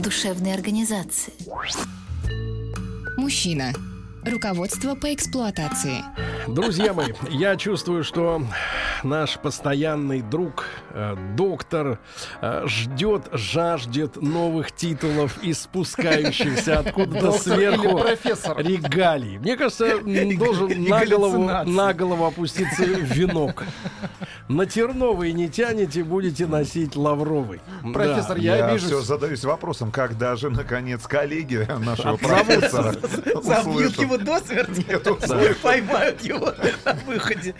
душевной организации. Мужчина. Руководство по эксплуатации. Друзья мои, я чувствую, что наш постоянный друг, э, доктор, э, ждет, жаждет новых титулов и спускающихся откуда-то сверху регалий. Мне кажется, должен на голову, на голову опуститься венок. На терновый не тянете, будете носить лавровый. Профессор, Да. я, Я вижу... все задаюсь вопросом, когда же, наконец, коллеги нашего профессора Забьют его до смерти, поймают его на выходе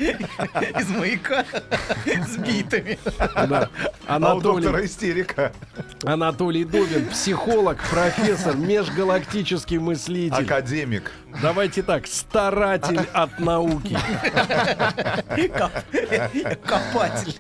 из маяка с битами. Да. А у доктора Анатолий, истерика. Анатолий Добин, психолог, профессор, межгалактический мыслитель. Академик. Давайте так, старатель от науки. Коп- Копатель.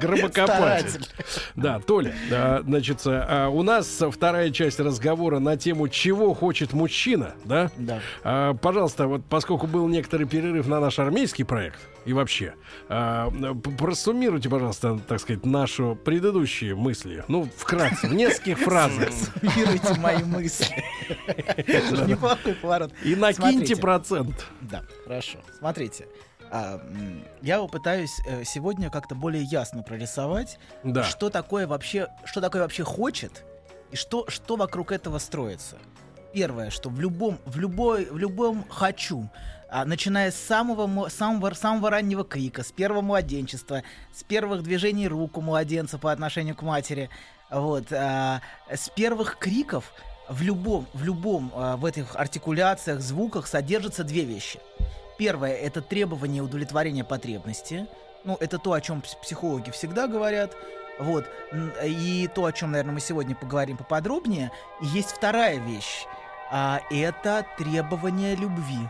Гробокопатель. Да, Толя, а, значит, а, у нас вторая часть разговора на тему «Чего хочет мужчина?», да? Да. А, Пожалуйста, вот поскольку был некоторый перерыв на наш армейский проект и вообще, п- просуммируйте, пожалуйста, так сказать, наши предыдущие мысли. Ну, вкратце, в нескольких фразах. Суммируйте мои мысли. Неплохой поворот. И накиньте процент. Да, хорошо. Смотрите. а, я попытаюсь э, сегодня как-то более ясно прорисовать, Да. что такое вообще, что такое вообще хочет и что, что вокруг этого строится. Первое, что в любом, в любой, в любом хочу, а, начиная с самого, мо- самого, самого раннего крика, с первого младенчества, с первых движений рук у младенца по отношению к матери, вот, а, с первых криков в любом, в любом, а, в этих артикуляциях, звуках содержатся две вещи. Первое — это требование удовлетворения потребности. Ну, это то, о чем психологи всегда говорят. Вот. И то, о чем, наверное, мы сегодня поговорим поподробнее. И есть вторая вещь. А, это требование любви.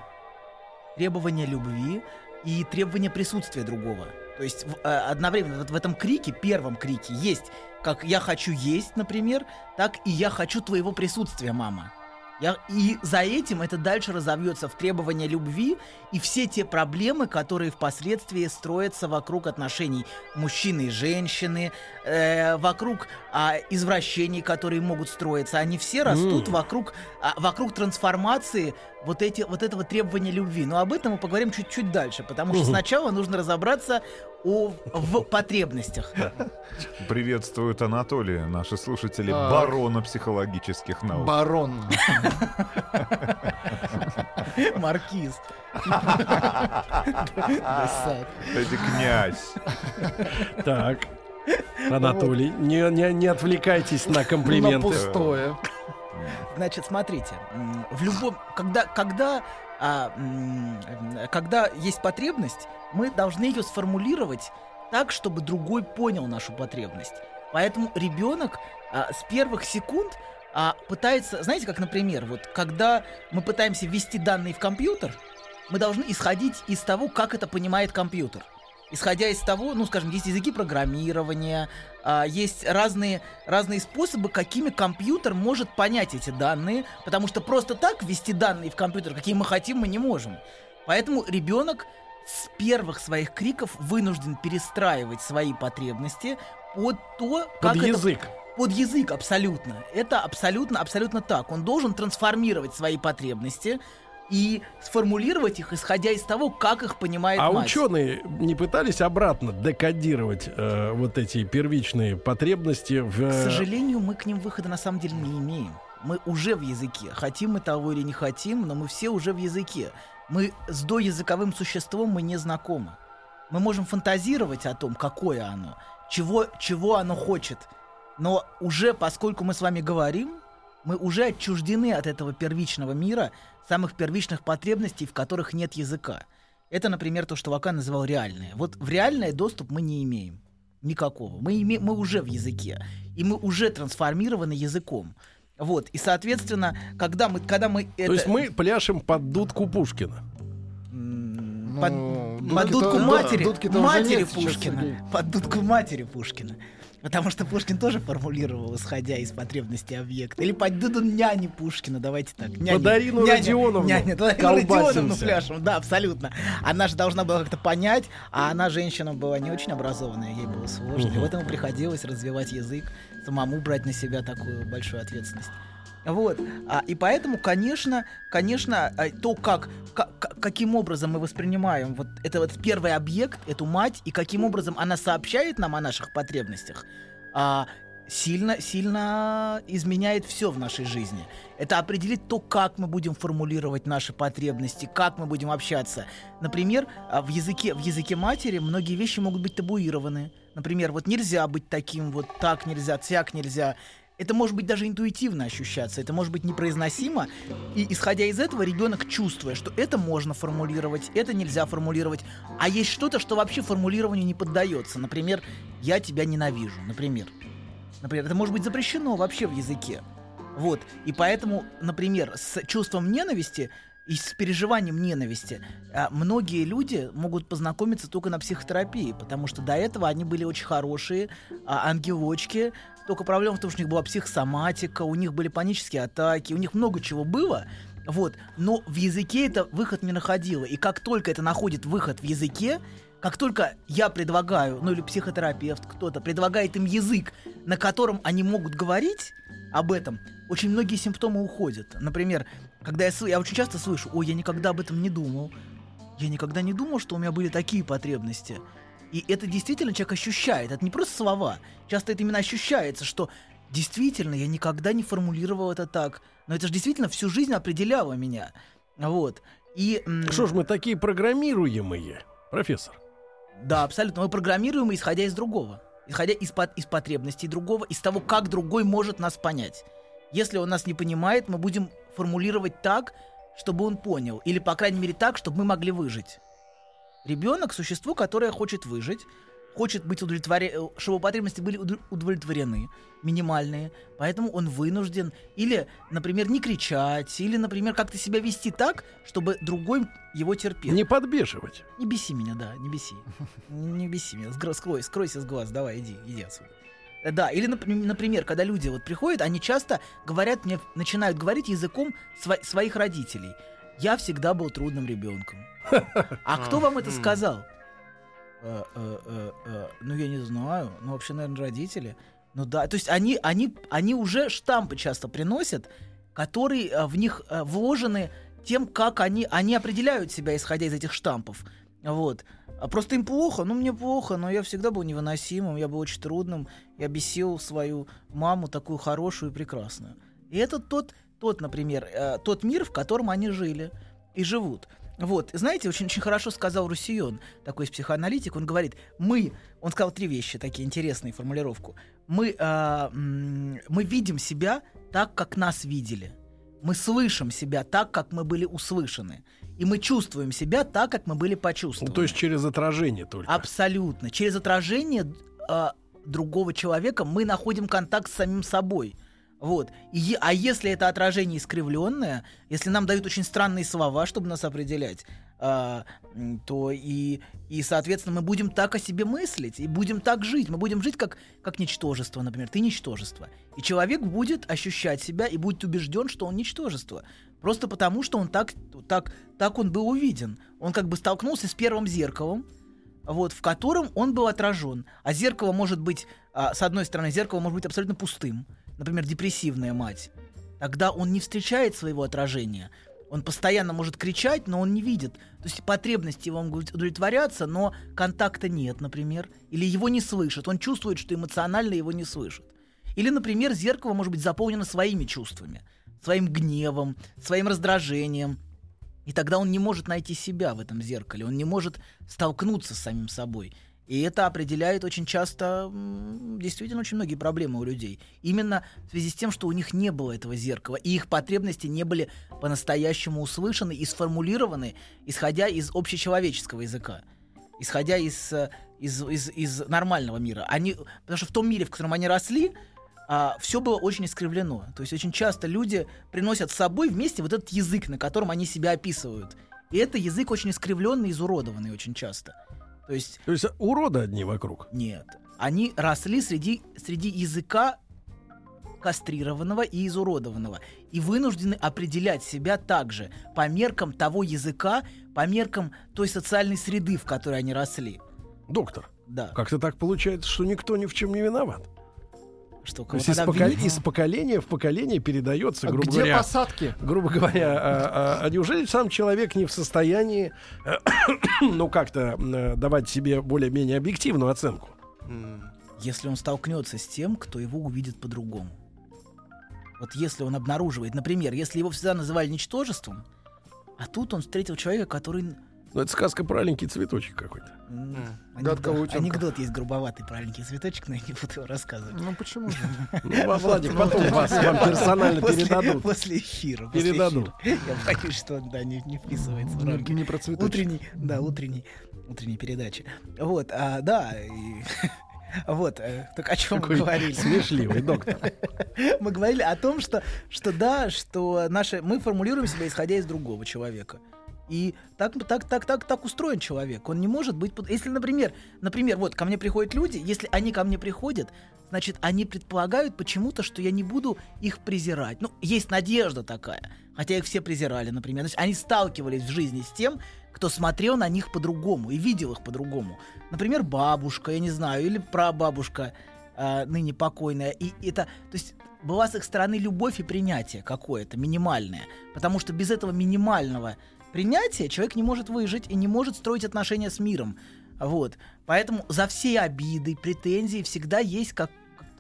Требование любви и требование присутствия другого. То есть в- э, одновременно вот в этом крике, первом крике, есть как «я хочу есть», например, так и «я хочу твоего присутствия, мама». Я, и за этим это дальше разовьется в требование любви и все те проблемы, которые впоследствии строятся вокруг отношений мужчины и женщины, э, вокруг а, извращений, которые могут строиться. Они все растут М. вокруг, а, вокруг трансформации вот, эти, вот этого требования любви. Но об этом мы поговорим чуть-чуть дальше, потому что сначала нужно разобраться о, в потребностях. Приветствуют Анатолия, наши слушатели, Так. барона психологических наук. Барон. Маркиз. Это князь. Так. Анатолий, не, не, не отвлекайтесь на На комплименты. пустое. Значит, смотрите, в любом, когда, когда, а, когда есть потребность, мы должны ее сформулировать так, чтобы другой понял нашу потребность. Поэтому ребенок а, с первых секунд а, пытается, знаете, как, например, вот когда мы пытаемся ввести данные в компьютер, мы должны исходить из того, как это понимает компьютер. Исходя из того, ну, скажем, есть языки программирования, а, есть разные, разные способы, какими компьютер может понять эти данные, потому что просто так ввести данные в компьютер, какие мы хотим, мы не можем. Поэтому ребенок с первых своих криков вынужден перестраивать свои потребности под то, как Под это язык. под язык абсолютно. Это абсолютно, абсолютно так. Он должен трансформировать свои потребности и сформулировать их, исходя из того, как их понимает А мать. ученые не пытались обратно декодировать э, вот эти первичные потребности в... К э, сожалению, мы к ним выхода на самом деле не имеем. Мы уже в языке. Хотим мы того или не хотим, но мы все уже в языке. Мы с доязыковым существом мы не знакомы. Мы можем фантазировать о том, какое оно, чего, чего оно хочет. Но уже, поскольку мы с вами говорим, мы уже отчуждены от этого первичного мира, самых первичных потребностей, в которых нет языка. Это, например, то, что Вакан называл реальное. Вот в реальное доступ мы не имеем. Никакого. Мы, име- мы уже в языке. И мы уже трансформированы языком. Вот. И, соответственно, когда мы, когда мы То есть мы пляшем под дудку Пушкина. Ну, под, под дудку да, матери, уже матери сейчас, Пушкина. Сергей. Под дудку матери Пушкина. Потому что Пушкин тоже формулировал, исходя из потребностей объекта. Или под дуду няни Пушкина, давайте так. Няни, Дарину няня- Родионовну Няня. Родионовну пляшем, да, абсолютно. Она же должна была как-то понять, а она, женщина, была не очень образованная, ей было сложно. И вот ему приходилось развивать язык, самому брать на себя такую большую ответственность. Вот. А, и поэтому, конечно, конечно, а, то, как, ка- ка- каким образом мы воспринимаем вот это вот первый объект, эту мать, и каким образом она сообщает нам о наших потребностях, а, сильно, сильно изменяет все в нашей жизни. Это определит то, как мы будем формулировать наши потребности, как мы будем общаться. Например, а, в языке, в языке матери многие вещи могут быть табуированы. Например, вот нельзя быть таким, вот так нельзя, тяк нельзя. Это может быть даже интуитивно ощущаться, это может быть непроизносимо. И исходя из этого, ребенок, чувствуя, что это можно формулировать, это нельзя формулировать, а есть что-то, что вообще формулированию не поддается. Например, я тебя ненавижу, например. Например, это может быть запрещено вообще в языке. Вот. И поэтому, например, с чувством ненависти и с переживанием ненависти а, многие люди могут познакомиться только на психотерапии, потому что до этого они были очень хорошие а, ангелочки. Только проблема в том, что у них была психосоматика, у них были панические атаки, у них много чего было. Вот. Но в языке это выход не находило. И как только это находит выход в языке, как только я предлагаю, ну или психотерапевт, кто-то предлагает им язык, на котором они могут говорить об этом, очень многие симптомы уходят. Например, когда я, я очень часто слышу, ой, я никогда об этом не думал. Я никогда не думал, что у меня были такие потребности. И это действительно человек ощущает. Это не просто слова. Часто это именно ощущается, что действительно я никогда не формулировал это так. Но это же действительно всю жизнь определяло меня. Вот. И, Что ж мы такие программируемые, профессор? да, абсолютно. Мы программируем, исходя из другого. Исходя из, по- из потребностей другого, из того, как другой может нас понять. Если он нас не понимает, мы будем формулировать так, чтобы он понял. Или, по крайней мере, так, чтобы мы могли выжить. Ребенок существо, которое хочет выжить, хочет быть удовлетворен, чтобы его потребности были удов- удовлетворены, минимальные, поэтому он вынужден или, например, не кричать, или, например, как-то себя вести так, чтобы другой его терпел. Не подбешивать. Не беси меня, да, не беси. Не беси меня, скрой, скройся с глаз, давай, иди, иди отсюда. Э, Да, или, напр- например, когда люди вот приходят, они часто говорят мне, начинают говорить языком сво- своих родителей. Я всегда был трудным ребенком. А кто вам это сказал? «Э, э, э, Ну, я не знаю. Ну, вообще, наверное, родители. Ну да, то есть они, они, они уже штампы часто приносят, которые в них вложены тем, как они, они определяют себя, исходя из этих штампов. Вот. А просто им плохо, ну мне плохо, но я всегда был невыносимым, я был очень трудным, я бесил свою маму такую хорошую и прекрасную. И это тот, тот, например, э, тот мир, в котором они жили и живут. Вот, знаете, очень, очень хорошо сказал Русион, такой психоаналитик, он говорит, мы, он сказал три вещи, такие интересные формулировку, мы, м, мы видим себя так, как нас видели, мы слышим себя так, как мы были услышаны, и мы чувствуем себя так, как мы были Ну, почувствованы. то есть через отражение только. Абсолютно. Через отражение а, другого человека мы находим контакт с самим собой. Вот. И, а если это отражение искривленное, если нам дают очень странные слова, чтобы нас определять, м, то и, и, соответственно, мы будем так о себе мыслить, и будем так жить. Мы будем жить как, как ничтожество, например. Ты ничтожество. И человек будет ощущать себя и будет убежден, что он ничтожество. Просто потому, что он так, так, так он был увиден. Он как бы столкнулся с первым зеркалом, вот, в котором он был отражен. А зеркало может быть, а, с одной стороны, зеркало может быть абсолютно пустым. Например, депрессивная мать. Тогда он не встречает своего отражения. Он постоянно может кричать, но он не видит. То есть потребности его могут удовлетворяться, но контакта нет, например. Или его не слышат. Он чувствует, что эмоционально его не слышат. Или, например, зеркало может быть заполнено своими чувствами. Своим гневом, своим раздражением. И тогда он не может найти себя в этом зеркале. Он не может столкнуться с самим собой. И это определяет очень часто действительно очень многие проблемы у людей. Именно в связи с тем, что у них не было этого зеркала, и их потребности не были по-настоящему услышаны и сформулированы, исходя из общечеловеческого языка. исходя из, э, из, из, из нормального мира. Они, потому что в том мире, в котором они росли, все было очень искривлено. То есть очень часто люди приносят с собой вместе вот этот язык, на котором они себя описывают. И это язык очень искривленный, изуродованный очень часто. То есть... То есть уроды одни вокруг? Нет. Они росли среди, среди языка кастрированного и изуродованного. И вынуждены определять себя также по меркам того языка, по меркам той социальной среды, в которой они росли. Доктор, Да. как-то так получается, что никто ни в чем не виноват. Что, То есть из, надо пока- обвинить? из поколения в поколение передается, А грубо где говоря, посадки? грубо говоря, а, а- а неужели сам человек не в состоянии, э, ну как-то э, давать себе более-менее объективную оценку? если он столкнется с тем, кто его увидит по-другому. Вот если он обнаруживает, например, если его всегда называли ничтожеством, а тут он встретил человека, который... Ну это сказка про аленький цветочек какой-то. м, Гадкого анекдот, утенка. анекдот есть грубоватый про аленький цветочек, но я не буду его рассказывать. Ну почему же? Ну, Владик, потом вас вам персонально передадут. После эфира. Передадут. Я боюсь, что он да, не, вписывается в рамки. Не про цветочек. Утренний, да, утренний, утренней передачи. Вот, а, да, и- вот, э, так о чем мы Какой говорили? смешливый доктор. Мы говорили о том, что, что да, что наши, мы формулируем себя исходя из другого человека. И так, так, так, так, так устроен человек. Он не может быть... Если, например, например, вот ко мне приходят люди, если они ко мне приходят, значит, они предполагают почему-то, что я не буду их презирать. Ну, есть надежда такая. Хотя их все презирали, например. Значит, они сталкивались в жизни с тем, кто смотрел на них по-другому и видел их по-другому. Например, бабушка, я не знаю, или прабабушка, а, ныне покойная. И это, то есть была с их стороны любовь и принятие какое-то, минимальное. Потому что без этого минимального принятия человек не может выжить и не может строить отношения с миром. Вот. Поэтому за все обиды, претензии всегда есть как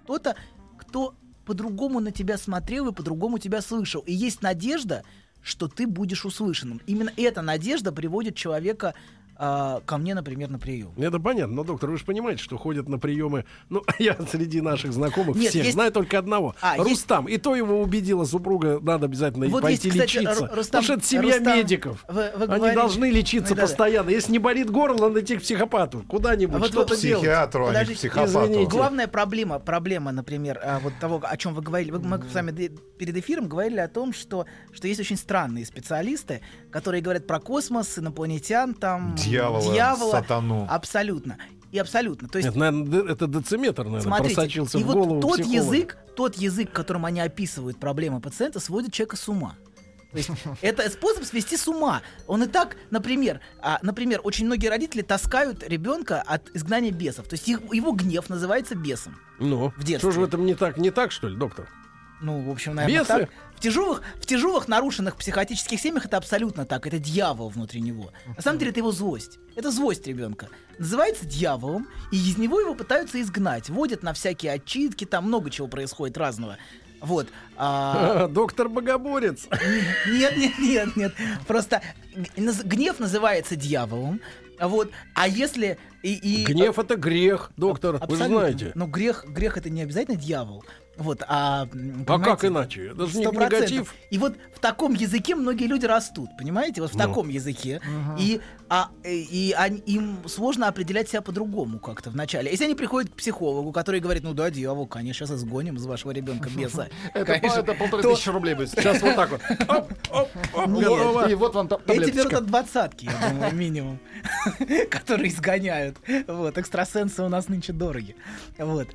кто-то, кто по-другому на тебя смотрел и по-другому тебя слышал. И есть надежда, что ты будешь услышанным. Именно эта надежда приводит человека а, ко мне, например, на прием. Это понятно, но, доктор, вы же понимаете, что ходят на приемы. Ну, я среди наших знакомых Нет, всех есть- знаю только одного. А, есть- Рустам. И то его убедила супруга, надо обязательно Вот пойти есть, кстати, лечиться. Ру- Рустам- Потому что это семья Рустам, медиков. вы- вы Они говорили- должны лечиться да-да. постоянно. Если не болит горло, надо идти к психопату. Куда-нибудь А вот что-то делать. Психиатру, а не психопату. извините. Главная проблема, проблема, например, а, вот того, о чем вы говорили, мы с вами перед эфиром говорили о том, что, что есть очень странные специалисты, которые говорят про космос, инопланетян, там, Дьявола, дьявола. сатану. Абсолютно. И абсолютно. То есть, Нет, наверное, это дециметр, наверное, смотрите, просочился и в вот голову тот психолога. язык, тот язык, которым они описывают проблемы пациента, сводит человека с ума. То есть это способ свести с ума. Он и так, например, а, например, очень многие родители таскают ребенка от изгнания бесов. То есть их- его гнев называется бесом. Ну, в детстве. что же в этом не так, не так, что ли, доктор? Ну, в общем, наверное, Бесы? так. В тяжелых, в тяжелых нарушенных психотических семьях это абсолютно так. Это дьявол внутри него. На самом деле это его злость. Это злость ребенка. Называется дьяволом, и из него его пытаются изгнать. Водят на всякие отчитки, там много чего происходит разного. Вот. А, Доктор Богоборец. нет, нет, нет, нет. Просто гнев называется дьяволом. Вот. А если и, и Гнев это грех, доктор, вы Абсолютно. знаете. Но грех, грех это не обязательно дьявол. Вот, а, А как иначе? Это же не негатив. И вот в таком языке многие люди растут, понимаете? Вот в Ну. таком языке. И, а, э, и они- им сложно определять себя по-другому как-то вначале. Если они приходят к психологу, который говорит, ну да, дьявол, конечно, сейчас изгоним из вашего ребенка беса. Это, полторы то- тысячи рублей будет. Сейчас вот так вот. И вот вам Эти берут от двадцатки, я думаю, минимум, которые изгоняют. Вот, экстрасенсы у нас нынче дороги. Вот.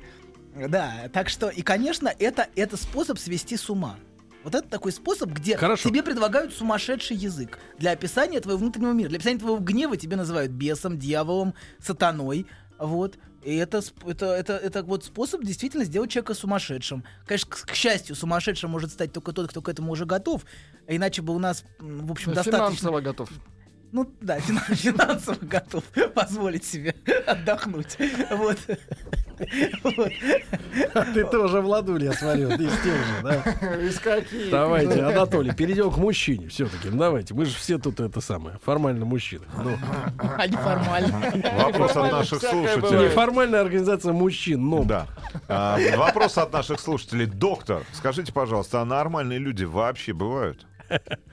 Да, так что, и, конечно, это, это способ свести с ума. Вот это такой способ, где Хорошо. тебе предлагают сумасшедший язык для описания твоего внутреннего мира. Для описания твоего гнева тебе называют бесом, дьяволом, сатаной. Вот. И это, это, это, это вот способ действительно сделать человека сумасшедшим. Конечно, к, к счастью, сумасшедшим может стать только тот, кто к этому уже готов. Иначе бы у нас, в общем, достаточно... Финансово готов. Ну да, финан- финансово готов позволить себе отдохнуть. Вот. Вот. Ты тоже, Владуль, я смотрю, из тех же, да? Из каких? Давайте, Анатолий, перейдем к мужчине все-таки. Ну, Давайте, мы же все тут это самое, формально мужчины. Ну, А не формально. Вопрос от наших слушателей. неформальная организация мужчин, но Да. А, вопрос от наших слушателей. Доктор, скажите, пожалуйста, а нормальные люди вообще бывают?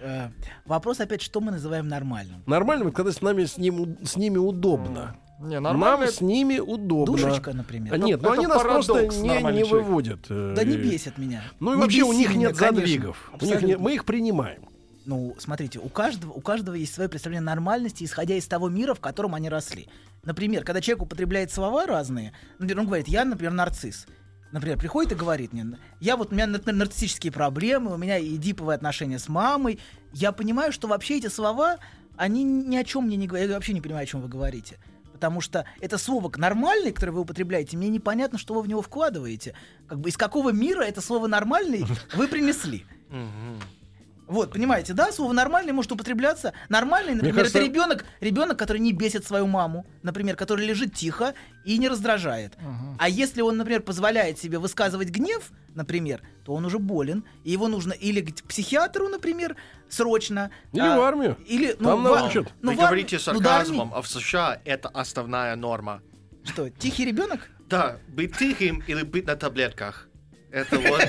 Э, Вопрос опять, что мы называем нормальным? Нормально, вот когда с нами с, ним, с ними удобно. Не, нормально. Нам с ними удобно. Душечка, например. А, Нет, ну это они нас просто не, не выводят. э, Да не бесит меня. Ну и Не вообще у них меня, нет конечно. задвигов. У них не- Абсолютно. мы их принимаем. Ну, смотрите, у каждого, у каждого есть свое представление нормальности, исходя из того мира, в котором они росли. Например, когда человек употребляет слова разные, например, он говорит, я, например, нарцисс. Например, приходит и говорит мне, я вот, у меня нар- нарциссические проблемы, у меня эдиповые отношения с мамой. Я понимаю, что вообще эти слова, они ни о чем мне не говорят. Я вообще не понимаю, о чем вы говорите. Потому что это слово «нормальный», которое вы употребляете, мне непонятно, что вы в него вкладываете. Как бы из какого мира это слово «нормальный» вы принесли. Вот, понимаете, да, слово нормальный может употребляться. Нормальный, например, кажется- это ребенок, ребенок, который не бесит свою маму, например, который лежит тихо и не раздражает. А если он, например, позволяет себе высказывать гнев, например, то он уже болен, и его нужно или к психиатру, например, срочно. Или в армию. Или, Там в ар- научат. ну, Вы в говорите ну, сарказмом, а в США это основная норма. Что, тихий ребенок? Да, быть тихим или быть на таблетках. Это вот...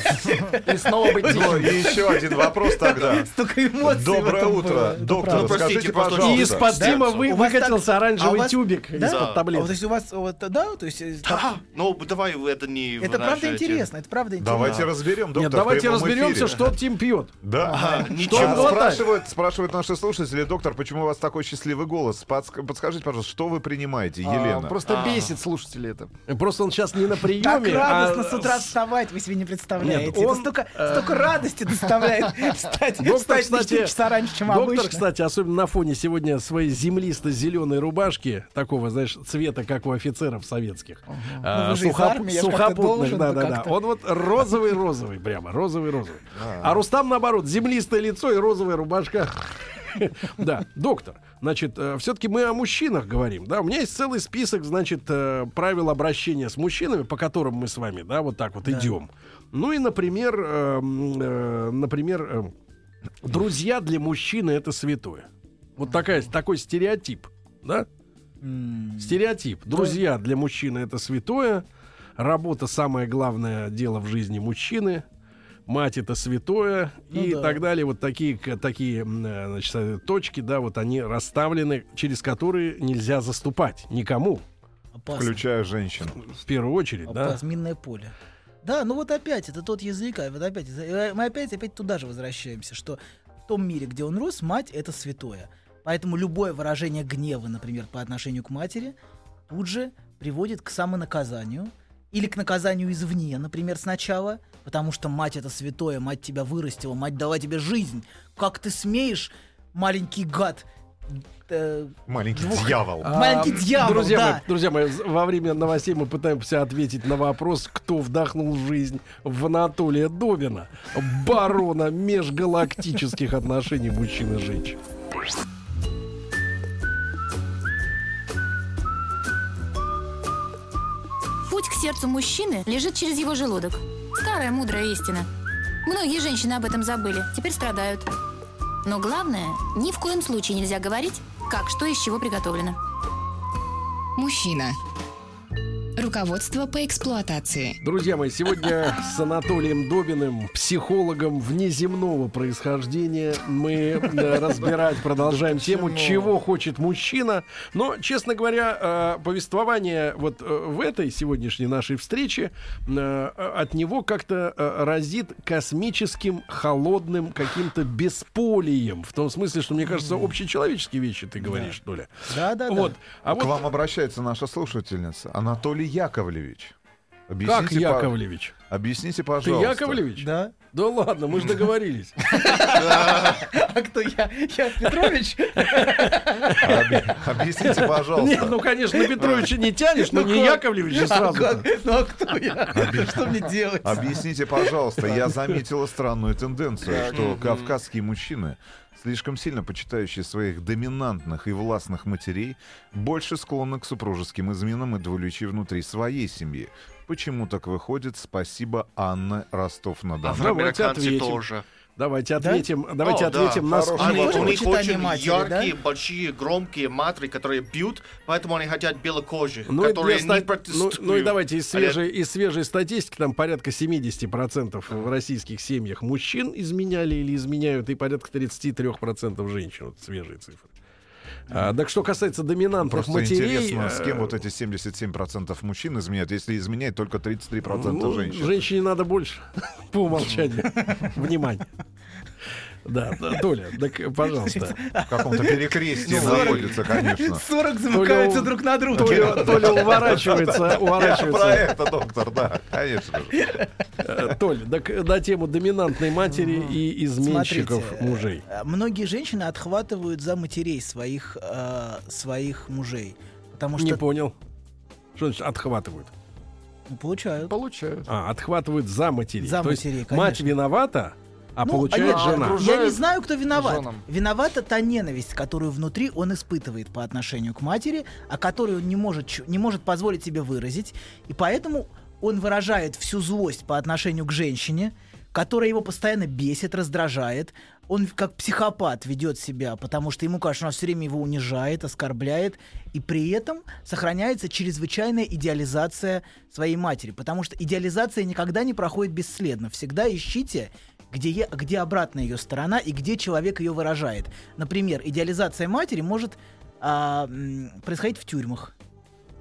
И снова быть Ну, и еще один вопрос тогда. Столько эмоций. Доброе утро. Это доктор. правда. Ну, просто И пожалуйста. из-под. Дима выкатился так- оранжевый а тюбик Да? из-под А таблеток. то есть у вас, вот, да, то есть... э, Да, ну давай это не Это правда интересно, это правда интересно. Давайте разберем, доктор. Давайте разберемся, что Тим пьет. Да. А, спрашивают, спрашивают наши слушатели, доктор, почему у вас такой счастливый голос? Подск- подскажите, пожалуйста, что вы принимаете, А, Елена? просто бесит слушатели это. Просто он сейчас не на Так приеме, радостно а с утра вставать, вы себе не представляете. Нет, Это он, столько, э, столько радости доставляет встать, Доктор, встать кстати, 4 часа раньше, чем доктор, обычно. кстати, особенно на фоне сегодня своей землисто-зеленой рубашки, такого, знаешь, цвета, как у офицеров советских. а, Ну, сухоп- армии, как-то сухопутных, должен, да, да, да. как-то. Он вот розовый-розовый прямо, розовый-розовый. А Рустам, наоборот, землистое лицо и розовая рубашка. Да, доктор, значит, все-таки мы о мужчинах говорим, да, у меня есть целый список, значит, э, правил обращения с мужчинами, по которым мы с вами, да, вот так вот идем. Ну и, например, э, э, например, э, друзья для мужчины это святое. Вот такая, такой стереотип, да? Стереотип. Друзья для мужчины это святое. Работа самое главное дело в жизни мужчины. Мать это святое Ну и да. так далее. Вот такие, такие э, значит, э, точки, да, вот они расставлены, через которые нельзя заступать никому, Опасно. Включая женщин. в первую очередь, да. Опасно, минное поле. Да, ну вот опять, это тот язык, а вот опять, э, мы опять, опять туда же возвращаемся, что в том мире, где он рос, мать — это святое. Поэтому любое выражение гнева, например, по отношению к матери, тут же приводит к самонаказанию или к наказанию извне, например, сначала, потому что мать — это святое, мать тебя вырастила, мать дала тебе жизнь. Как ты смеешь, маленький гад, э, Маленький Двух- дьявол. А, маленький дьявол, друзья да. мои, друзья мои, во время новостей мы пытаемся ответить на вопрос, кто вдохнул жизнь в Анатолия Добина, барона межгалактических отношений мужчин и женщин. Путь к сердцу мужчины лежит через его желудок. Старая мудрая истина. Многие женщины об этом забыли, теперь страдают. Но главное, ни в коем случае нельзя говорить, как что из чего приготовлено. Мужчина. Руководство по эксплуатации. Друзья мои, сегодня с Анатолием Добиным, психологом внеземного происхождения, мы э, разбирать продолжаем тему, чего хочет мужчина. Но, честно говоря, э, повествование вот э, в этой сегодняшней нашей встрече от него как-то разит космическим, холодным каким-то бесполием. В том смысле, что, мне кажется, общечеловеческие вещи ты говоришь, что ли. Да, да, да. Вот. А К вот вам обращается наша слушательница Анатолий Яковлевич. как Объясните, по- Яковлевич? Объясните, Ты пожалуйста. Яковлевич? Да. Да ладно, мы же договорились. А кто я? Я Петрович? Объ- Объясните, пожалуйста. Нет, ну, конечно, Петровича не тянешь, но Ну, не как? Яковлевич же А сразу. как? Ну а кто я? Что мне делать? Объясните, пожалуйста, я заметила странную тенденцию, что кавказские мужчины, слишком сильно почитающие своих доминантных и властных матерей, больше склонны к супружеским изменам и двуличию внутри своей семьи. Почему так выходит? Спасибо, Анна Ростов-на-Дону. Давайте Афроамериканцы ответим. тоже. Давайте ответим, давайте О, да, ответим на хороший ск- Они, у них очень матери, яркие, да? большие, громкие матери, которые бьют, поэтому они хотят белокожих, Ну, и которые для ста- не ну, протестуют. ну и давайте из свежей, из свежей статистики, там порядка 70% в российских семьях мужчин изменяли или изменяют, и порядка 33% женщин. Вот свежие цифры. А, так что касается доминантных Просто матерей... интересно, с кем э, вот эти 77% мужчин изменяют, если изменяет только 33% ну, женщин. Женщине надо больше, по умолчанию. Внимание. Да, да, Толя, так, пожалуйста. В каком-то перекрестии находится, конечно. 40 замыкаются друг на друга. Толя, Толя уворачивается, Я про уворачивается. это, доктор, да, конечно же. Э, Толь, так на тему доминантной матери и изменщиков Смотрите, мужей. э, Многие женщины отхватывают за матерей своих, э, своих мужей. Потому что Не понял. Что значит отхватывают? получают. Получают. А, отхватывают за матерей. За То есть матерей, мать конечно. виновата, а Ну, получает они- жена. Я не знаю, кто виноват. женам. Виновата та ненависть, которую внутри он испытывает по отношению к матери, а которую он не может, не может позволить себе выразить. И поэтому он выражает всю злость по отношению к женщине, которая его постоянно бесит, раздражает. Он как психопат ведет себя, потому что ему кажется, что она все время его унижает, оскорбляет, и при этом сохраняется чрезвычайная идеализация своей матери, потому что идеализация никогда не проходит бесследно. Всегда ищите где, е- где обратная ее сторона и где человек ее выражает. Например, идеализация матери может а, происходить в тюрьмах.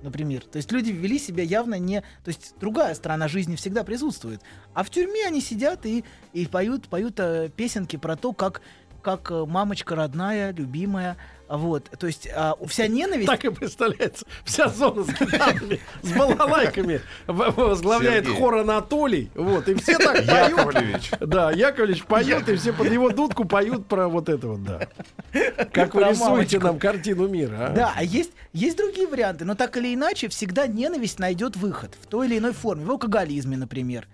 Например. То есть люди вели себя явно не... То есть другая сторона жизни всегда присутствует. А в тюрьме они сидят и, и поют, поют э, песенки про то, как, как э, мамочка родная, любимая. Вот. То есть а, вся ненависть... Так и представляется. Вся зона с гитарами, с балалайками возглавляет Сергей. хор Анатолий. Вот, и все так поют. Яковлевич. Да, Яковлевич поет, и все под его дудку поют про вот это вот, да. Как вы рисуете нам картину мира, а? Да, а есть, есть другие варианты, но так или иначе всегда ненависть найдет выход в той или иной форме. В алкоголизме, например.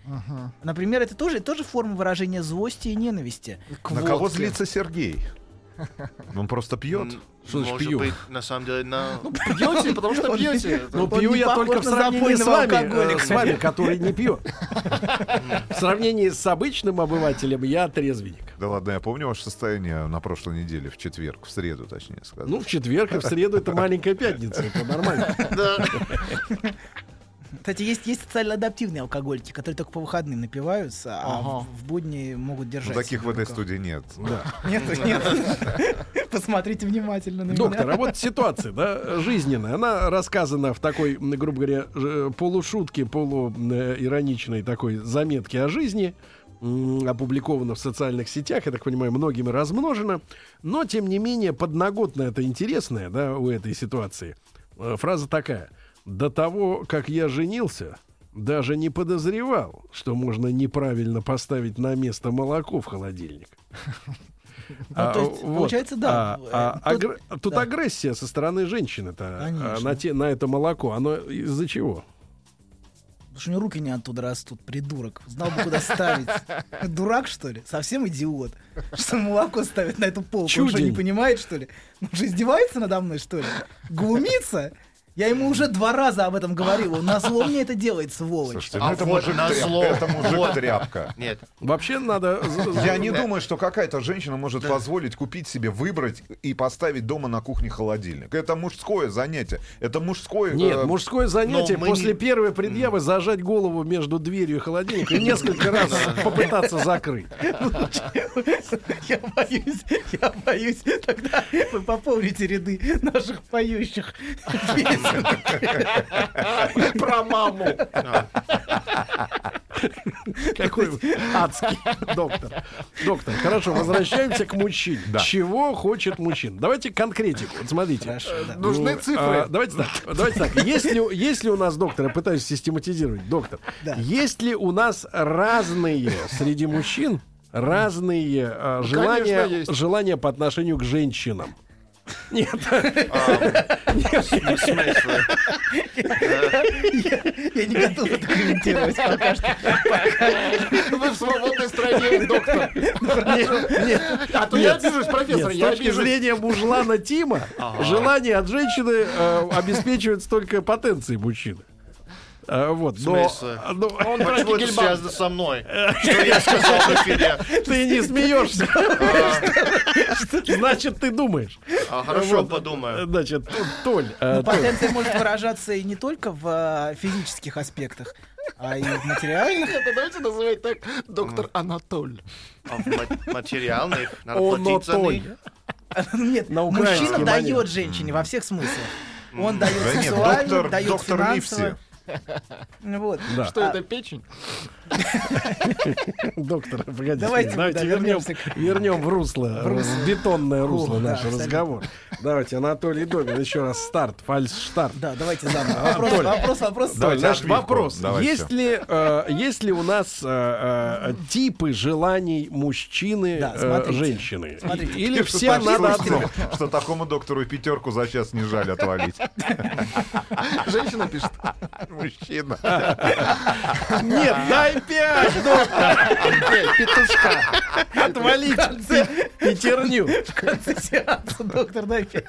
Например, это тоже, тоже форма выражения злости и ненависти. На кого злится Сергей? Он просто пьет. Что значит пью? быть, на самом деле, на... Пьете, потому что пьете. Ну, пью я только в сравнении с вами, э, с вами, который не пьет. В сравнении с обычным обывателем я трезвенник. Да ладно, я помню ваше состояние на прошлой неделе, в четверг, в среду, точнее сказать. Ну, в четверг и в среду это маленькая пятница, это нормально. Кстати, есть, есть социально адаптивные алкоголики, которые только по выходным напиваются, а Ага. в, в будни могут Ну, держать. таких себя в этой студии нет. Нет, нет. Посмотрите внимательно на Доктор, меня. а вот ситуация, да, жизненная, она рассказана в такой, грубо говоря, полушутке, полуироничной такой заметке о жизни, м, опубликована в социальных сетях, я так понимаю, многими размножена, но, тем не менее, подноготная это интересная, да, у этой ситуации. Э, Фраза такая. «До того, как я женился, даже не подозревал, что можно неправильно поставить на место молоко в холодильник». Ну, то есть, получается, да, А, а э, тут- агр- Тут да. агрессия со стороны женщины-то а, на, те, на это молоко. Оно из-за чего? Потому что у него руки не оттуда растут, придурок. Знал бы, куда ставить. Дурак, что ли? Совсем идиот. Что молоко ставит на эту полку. Он что, Чудень. не понимает, что ли? Он же издевается надо мной, что ли? Глумится? Я ему уже два раза об этом говорил. Он на зло мне это делает, сволочь. Слушайте, А ну это вот мужик назло. тряпка. Это мужик Вот. тряпка. Нет. Вообще надо... Я не думаю, что какая-то женщина может позволить купить себе, выбрать и поставить дома на кухне холодильник. Это мужское занятие. Это мужское... Нет, э, мужское занятие после не- первой предъявы зажать голову между дверью и холодильником и несколько раз попытаться закрыть. Я боюсь, я боюсь. Тогда вы пополните ряды наших поющих песен. Про маму. Какой адский доктор. Доктор, хорошо, возвращаемся к мужчине. Чего хочет мужчина? Давайте конкретику. Вот смотрите. Хорошо, да. Нужны Ну, цифры. а, давайте так. Давайте так. Есть ли, есть ли у нас, доктор, я пытаюсь систематизировать, доктор, Да. есть ли у нас разные среди мужчин разные а, Ну, желания, конечно, желания по отношению к женщинам? Нет. В смысле? Я не готов это комментировать пока что. Вы в свободной стране, доктор. Нет, нет. А то я обижусь, профессор, с точки зрения мужлана Тима, желание от женщины э, обеспечивается только потенцией мужчины. А, вот, но, смысле? ну, Почему это связано со мной? Что я сказал в эфире? ты не смеешься. Значит, ты думаешь. А, Хорошо, подумаю. Значит, Толь, э, Ну, потенция может выражаться и не только в а, физических аспектах, а и в материальных. Это давайте называть так доктор Анатоль. А в ма- материальных надо он, но платить них. Нет, мужчина дает женщине во всех смыслах. Он дает доктор, дает. Ливси. Вот. Да. Что А- это, печень? Доктор, погодите, Давайте, давайте, да, вернем, вернемся к- вернем в русло, В русло. в бетонное русло О, да, наш абсолютно. разговор. Давайте, Анатолий Добин, еще раз старт, фальш-старт. Да, давайте заново. Вопрос, Толь. вопрос, вопрос. Давайте значит, отбивку. вопрос. Давайте. Есть ли, э, есть ли у нас э, э, типы желаний мужчины, Да, э, смотрите. женщины? Смотрите. Или всем так, надо что- одно? Что такому доктору пятерку за час не жаль отвалить. Женщина пишет. Мужчина. Нет, дай пять, доктор, Эй, петушка. отвалите пятерню. В конце сеанса, доктор, дай пять.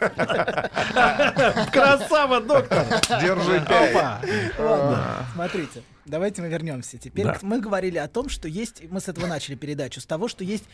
Красава, доктор. Держи пять. Опа. Ладно, смотрите. Давайте мы вернемся. Теперь Да. мы говорили о том, что есть, мы с этого начали передачу, с того, что есть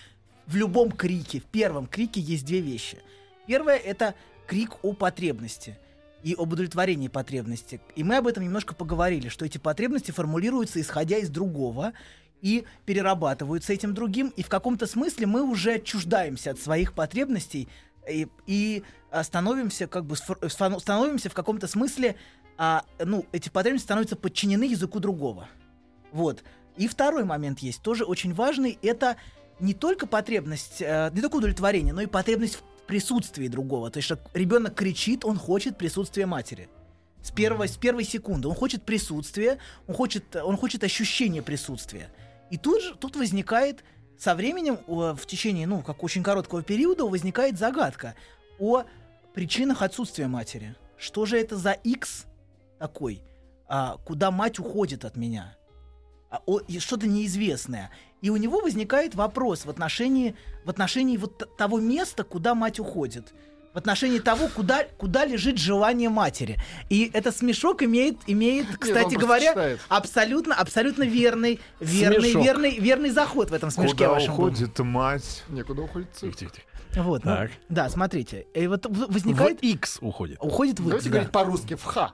в любом крике, в первом крике есть две вещи. Первое это крик о потребности и об удовлетворении потребности. И мы об этом немножко поговорили, что эти потребности формулируются исходя из другого и перерабатываются этим другим, и в каком-то смысле мы уже отчуждаемся от своих потребностей и, и а, становимся как бы стану- становимся в каком-то смысле а, ну, эти потребности становятся подчинены языку другого. Вот. И второй момент есть, тоже очень важный, это не только потребность, э, не только удовлетворение, но и потребность в присутствии другого. То есть, что ребенок кричит, он хочет присутствия матери. С первой, с первой секунды. Он хочет присутствия, он хочет, он хочет ощущения присутствия. И тут же тут возникает со временем, в течение, ну, как очень короткого периода, возникает загадка о причинах отсутствия матери. Что же это за X такой, а, куда мать уходит от меня? А, о- что-то неизвестное. И у него возникает вопрос в отношении, в отношении вот того места, куда мать уходит. В отношении того, куда, куда лежит желание матери. И этот смешок имеет, имеет кстати просто говоря, читает. абсолютно, абсолютно верный, верный, Смешок. верный, верный заход в этом смешке Куда вашем. был. уходит мать? Некуда уходит цифра. Вот, ну, Так. да, смотрите. И вот в- В возникает... X уходит. Уходит в, Давайте да, говорить по-русски. В ха.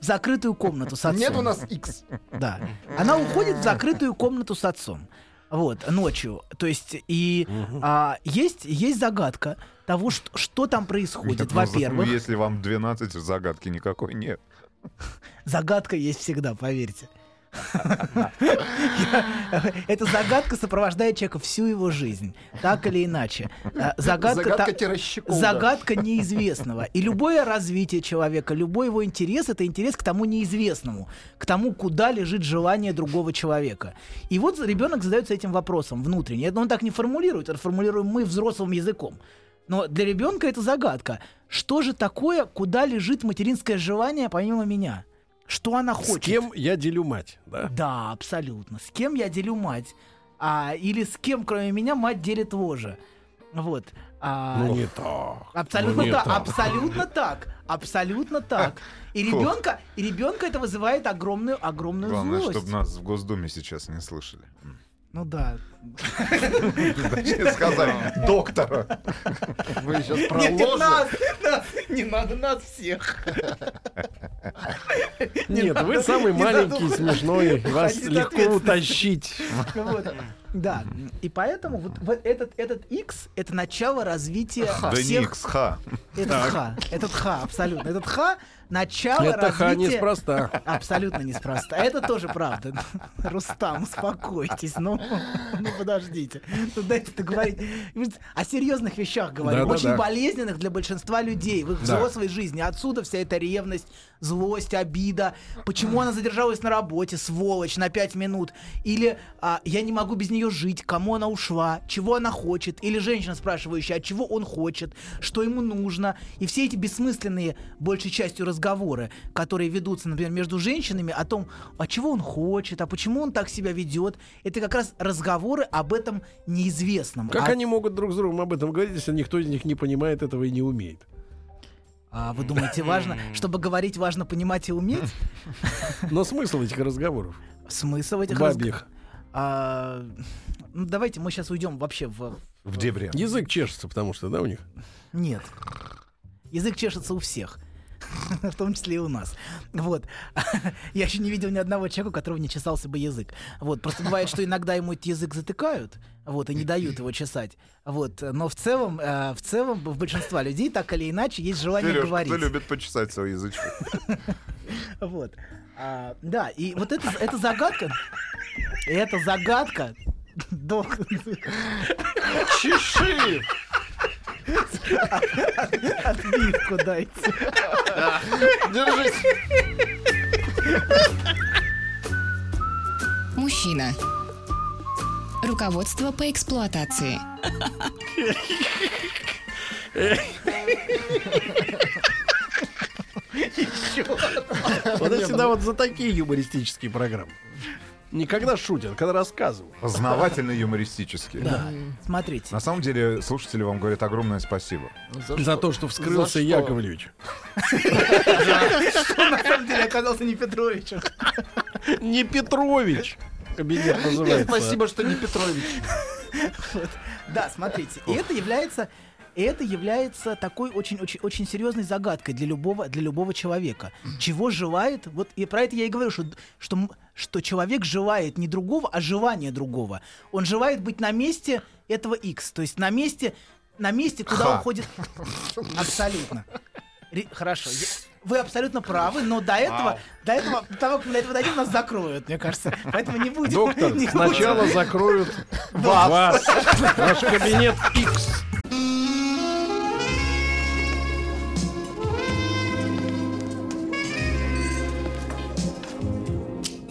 В закрытую комнату с отцом. Нет у нас X. Да. Она уходит в закрытую комнату с отцом. Вот, ночью. То есть, и а, есть, есть загадка того, что, что там происходит. Нет, ну, Во-первых, Если вам 12, загадки никакой нет. загадка есть всегда, поверьте. Эта загадка сопровождает человека всю его жизнь, так или иначе. А, Загадка, загадка неизвестного. И любое развитие человека, любой его интерес, это интерес к тому неизвестному, к тому, куда лежит желание другого человека. И вот ребенок задается этим вопросом внутренне. Это он так не формулирует, это формулируем мы взрослым языком. Но для ребенка это загадка. Что же такое, куда лежит материнское желание помимо меня? Что она С хочет? кем я делю мать, да? Да, абсолютно. С кем я делю мать? А, или с кем, кроме меня, мать делит ложа? Вот. А, Ну не так. Абсолютно Ну, не так, так. абсолютно так, абсолютно так. И ребенка, и ребенка это вызывает огромную, огромную Главное, злость. чтобы нас в Госдуме сейчас не слышали. Ну да. Зачем сказать доктора? Вы сейчас про нет, нас, не надо нас всех. Не Нет, вы самый не маленький, смешной, вас легко утащить. Вот. Да, и поэтому вот в- этот, этот X — это начало развития Да всех... Никс, ха. Этот ха, этот ха, абсолютно. Этот ха — начало Это ха развития... неспроста. Абсолютно неспроста. Это тоже правда. Рустам, успокойтесь. Ну, ну подождите. Ну, дайте договорить. О серьезных вещах говорим. Да-да-да. Очень болезненных для большинства людей в их Да. взрослой жизни. Отсюда вся эта ревность, злость, обида. Почему она задержалась на работе, сволочь, на пять минут? Или а, я не могу без нее жить, кому она ушла, чего она хочет? Или женщина, спрашивающая, а чего он хочет, что ему нужно? И все эти бессмысленные, большей частью, разговоры, которые ведутся, например, между женщинами о том, а чего он хочет, а почему он так себя ведет, это как раз разговоры об этом неизвестном. Как А- они могут друг с другом об этом говорить, если никто из них не понимает этого и не умеет? А вы думаете, важно, чтобы говорить, важно понимать и уметь? Но смысл этих разговоров? Смысл этих разг- Бабьих. А, ну, давайте мы сейчас уйдем вообще в... В дебри. Язык чешется, потому что, да, у них? Нет. Язык чешется у всех. В том числе и у нас. Вот. Я еще не видел ни одного человека, у которого не чесался бы язык. Вот. Просто бывает, что иногда ему этот язык затыкают, вот, и не дают его чесать. Вот. Но в целом, э, в целом, в большинства людей так или иначе есть желание Серёж, говорить. кто любит почесать свой язычок? Вот. А, да, и вот это, это загадка. Это загадка. Док. Чеши! Отбивку дайте. Держись. Мужчина. Руководство по эксплуатации. Вот это всегда вот за такие юмористические программы. Не когда шутят, а когда рассказывают. Познавательно юмористически. Да. Смотрите. На самом деле, слушатели вам говорят огромное спасибо. За то, что вскрылся За что? Яковлевич. На самом деле оказался не Петровичем. Не Петрович. Кабинет называется. Спасибо, что не Петрович. Да, смотрите, и это является и это является такой очень, очень, очень серьезной загадкой для любого, для любого человека. Чего желает, вот и про это я и говорю, что, что, что человек желает не другого, а желания другого. Он желает быть на месте этого X, то есть на месте, на месте, куда Ха. уходит... Абсолютно. Ре- Хорошо. я- Вы абсолютно правы, но до этого, до этого, до того, как мы до этого дойдем, нас закроют, мне кажется. Поэтому не будем. Доктор, не будем. сначала закроют вас. Ваш кабинет X.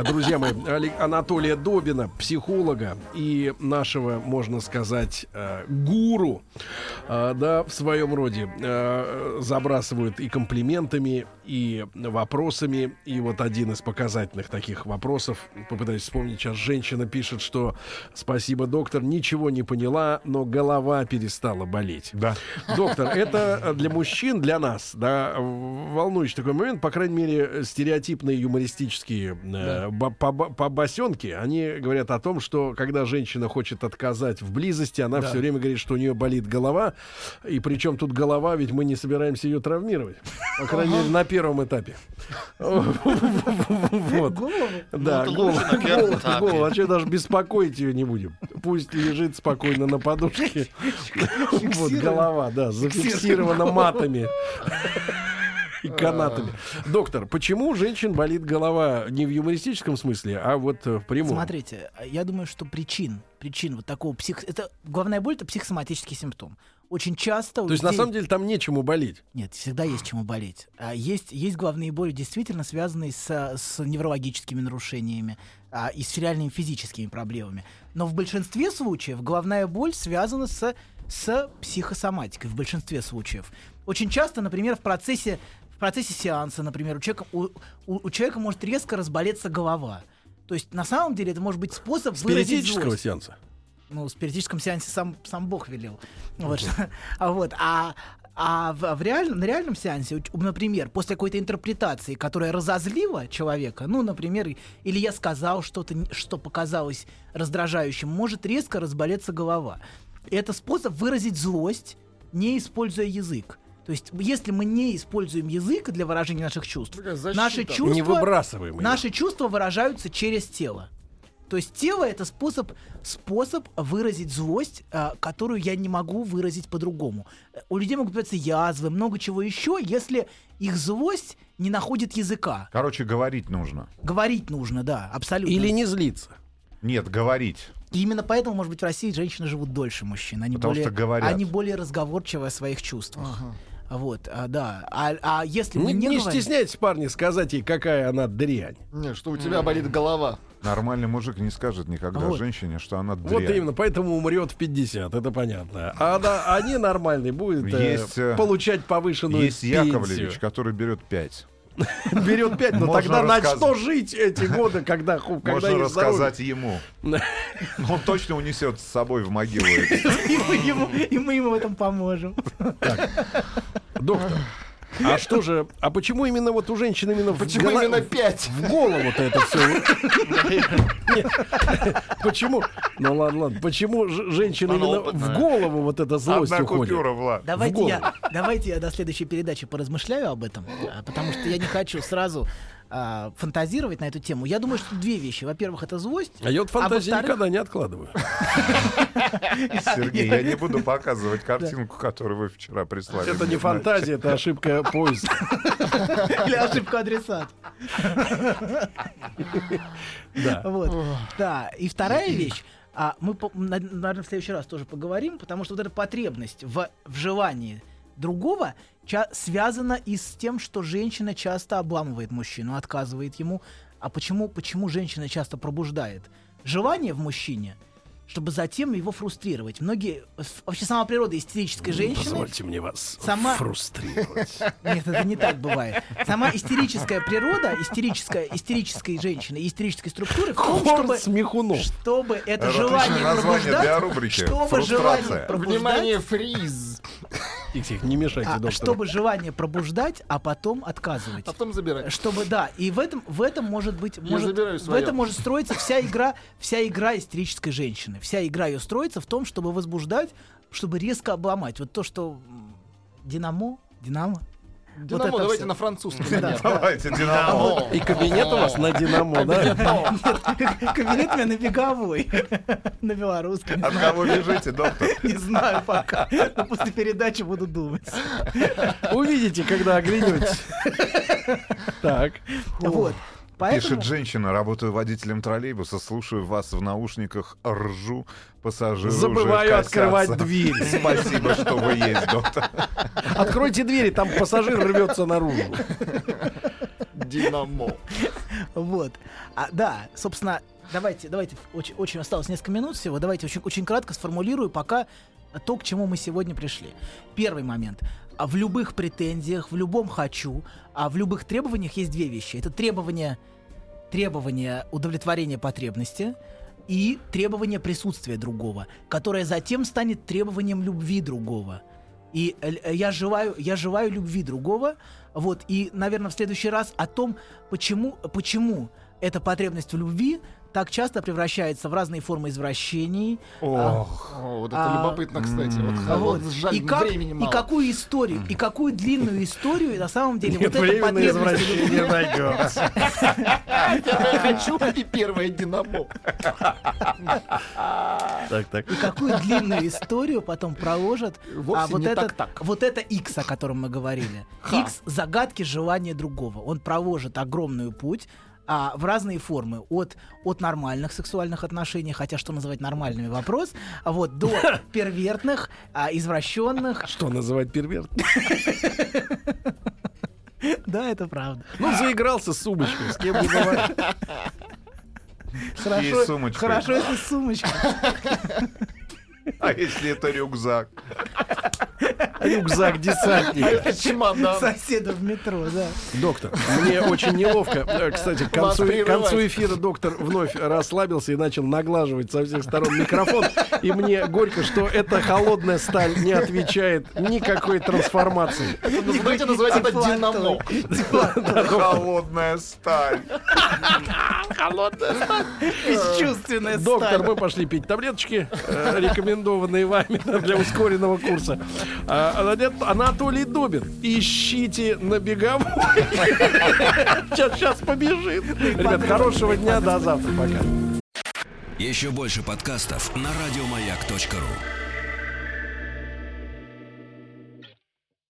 Друзья мои, Анатолия Добина, психолога и нашего, можно сказать, э, гуру, э, да, в своем роде, э, забрасывают и комплиментами, и вопросами. И вот один из показательных таких вопросов, попытаюсь вспомнить, сейчас женщина пишет, что «Спасибо, доктор, ничего не поняла, но голова перестала болеть». Да. Доктор, это для мужчин, для нас, да, волнующий такой момент, по крайней мере, стереотипные юмористические э, ба- поба- побосенки, они говорят о том, что когда женщина хочет отказать в близости, она все время говорит, что у нее болит голова, и причем тут голова, ведь мы не собираемся ее травмировать, по крайней мере, на первом этапе. Вот. Да, этапе. голову. а что даже беспокоить ее не будем? Пусть лежит спокойно на подушке. Вот голова, да, зафиксирована матами и канатами. Доктор, почему у женщин болит голова не в юмористическом смысле, а вот э, в прямом? Смотрите, я думаю, что причин, причин вот такого псих... Это головная боль это психосоматический симптом. Очень часто То есть на самом деле там нечему болеть. Нет, всегда есть чему болеть. А есть, есть головные боли, действительно связанные с, с неврологическими нарушениями а, и с реальными физическими проблемами. Но в большинстве случаев головная боль связана с, с психосоматикой. В большинстве случаев. Очень часто, например, в процессе, процессе сеанса, например, у человека, у, у- у человека может резко разболеться голова. То есть, на самом деле, это может быть способ выразить Спиритического злость сеанса. ну, в спиритическом сеансе сам, сам Бог велел. Вот, что- а, вот, а, а в, в реаль- на реальном сеансе, например, после какой-то интерпретации, которая разозлила человека, ну, например, или я сказал что-то, что показалось раздражающим, может резко разболеться голова. Это способ выразить злость, не используя язык. То есть, если мы не используем язык для выражения наших чувств, защита. наши чувства, Не выбрасываем наши чувства выражаются через тело. То есть тело это способ, способ выразить злость, а, которую я не могу выразить по-другому. Э, У людей могут появиться язвы, много чего еще, если их злость не находит языка. Короче, говорить нужно. Говорить нужно, да, абсолютно. Или не злиться. Нет, говорить. И именно поэтому, может быть, в России женщины живут дольше мужчин. Они Потому более, что говорят. Они более разговорчивы о своих чувствах. Вот, а, да. А, а если мы Не, не, не говорим- стесняйтесь, парни, сказать ей, какая она дрянь. Нет, что у тебя болит голова. Нормальный мужик не скажет никогда Вот. женщине, что она дрянь. Вот именно, поэтому умрет в 50, это понятно. А да, они нормальные, будет э, Есть, э, получать повышенную Есть пенсию. Яковлевич, который берет 5. Берет 5, но Можно тогда на что жить эти годы, когда, ху- когда Можно здоровье? рассказать ему. Он точно унесет с собой в могилу. и мы ему в этом поможем. Доктор, а что же, а почему именно вот у женщин именно в Почему гола- именно пять? в голову-то это все? Почему? Ну ладно, ладно. Почему ж- женщины Она именно в голову вот эта злость уходит? Давайте я, давайте я до следующей передачи поразмышляю об этом, а, потому что я не хочу сразу а, фантазировать на эту тему. Я думаю, что две вещи. Во-первых, это злость. А я вот фантазии во-вторых- никогда не откладываю. Сергей, я не буду показывать картинку, которую вы вчера прислали. Это не фантазия, это ошибка поиска. Или ошибка адресат. Да. Вот. Да. И вторая вещь. А мы, наверное, в следующий раз тоже поговорим, потому что вот эта потребность в, в желании другого ча- связана и с тем, что женщина часто обламывает мужчину, отказывает ему. А почему, почему женщина часто пробуждает желание в мужчине, чтобы затем его фрустрировать? Многие... с- Вообще сама природа истерической женщины... Позвольте мне вас Сама- фрустрировать. Нет, это не так бывает. Сама истерическая природа, истерическая, истерической женщины, истерической структуры в том, чтобы, смехунов. чтобы это Отличное желание название для пробуждать, рубрики. чтобы Фрустрация. желание пробуждать, Внимание, фриз. Тихо, тихо, не мешайте а, доктору. чтобы желание пробуждать, а потом отказывать. А потом забирать. Чтобы, да, и в этом, в этом может быть, может, забираю в этом может строиться вся игра, вся игра истерической женщины. Вся игра ее строится в том, чтобы возбуждать, чтобы резко обломать. Вот то, что Динамо, Динамо. Динамо, это давайте всё. на французском. Да. Давайте, Динамо. И кабинет у вас на Динамо, да? Кабинет у меня на беговой. На белорусском. От кого бежите, доктор? Не знаю пока. Но после передачи буду думать. Увидите, когда оглянетесь. Так. Вот. Поэтому... Пишет женщина, работаю водителем троллейбуса, слушаю вас в наушниках, ржу, пассажиры уже Забываю косятся. открывать дверь. Спасибо, что вы есть, доктор. Откройте двери, там пассажир рвется наружу. Динамо. Вот. А, да, собственно, давайте, давайте, очень, очень осталось несколько минут всего, давайте очень, очень кратко сформулирую пока то, к чему мы сегодня пришли. Первый момент. А в любых претензиях, в любом хочу, а в любых требованиях есть две вещи. Это требование, требование удовлетворения потребности и требование присутствия другого, которое затем станет требованием любви другого. И э, э, я желаю, я желаю любви другого. Вот, и, наверное, в следующий раз о том, почему, почему эта потребность в любви так часто превращается в разные формы извращений. Ох, О, вот это А, любопытно, кстати. Вот, А вот вот. жаль, и, как, и какую историю, и какую длинную историю на самом деле Нет, вот на потребность найдется. Первое хочу и первое Динамо. Так, так. и какую длинную историю потом проложат а, вот, этот, вот это X, о котором мы говорили. X — загадки желания другого. Он проложит огромную путь а, в разные формы. От, от нормальных сексуальных отношений, хотя что называть нормальными вопрос, а вот до первертных, а, извращенных. Что называть перверт? Да, это правда. Ну, заигрался с сумочкой, с кем не. Хорошо, хорошо, если сумочка. А если это рюкзак? Рюкзак десантника. Это чемодан. Соседа в метро, да. Доктор, мне очень неловко. Кстати, к концу, к концу эфира доктор вновь расслабился и начал наглаживать со всех сторон микрофон. И мне горько, что эта холодная сталь не отвечает никакой трансформации. Давайте называть это Динамо. Холодная сталь. Бесчувственная Доктор, сталь. мы пошли пить таблеточки, э, рекомендованные вами для ускоренного курса. А, Анат- Анатолий Добин, ищите на беговой. Сейчас, сейчас побежит. Ребят, хорошего дня, до завтра, пока. Еще больше подкастов на радиомаяк.ру.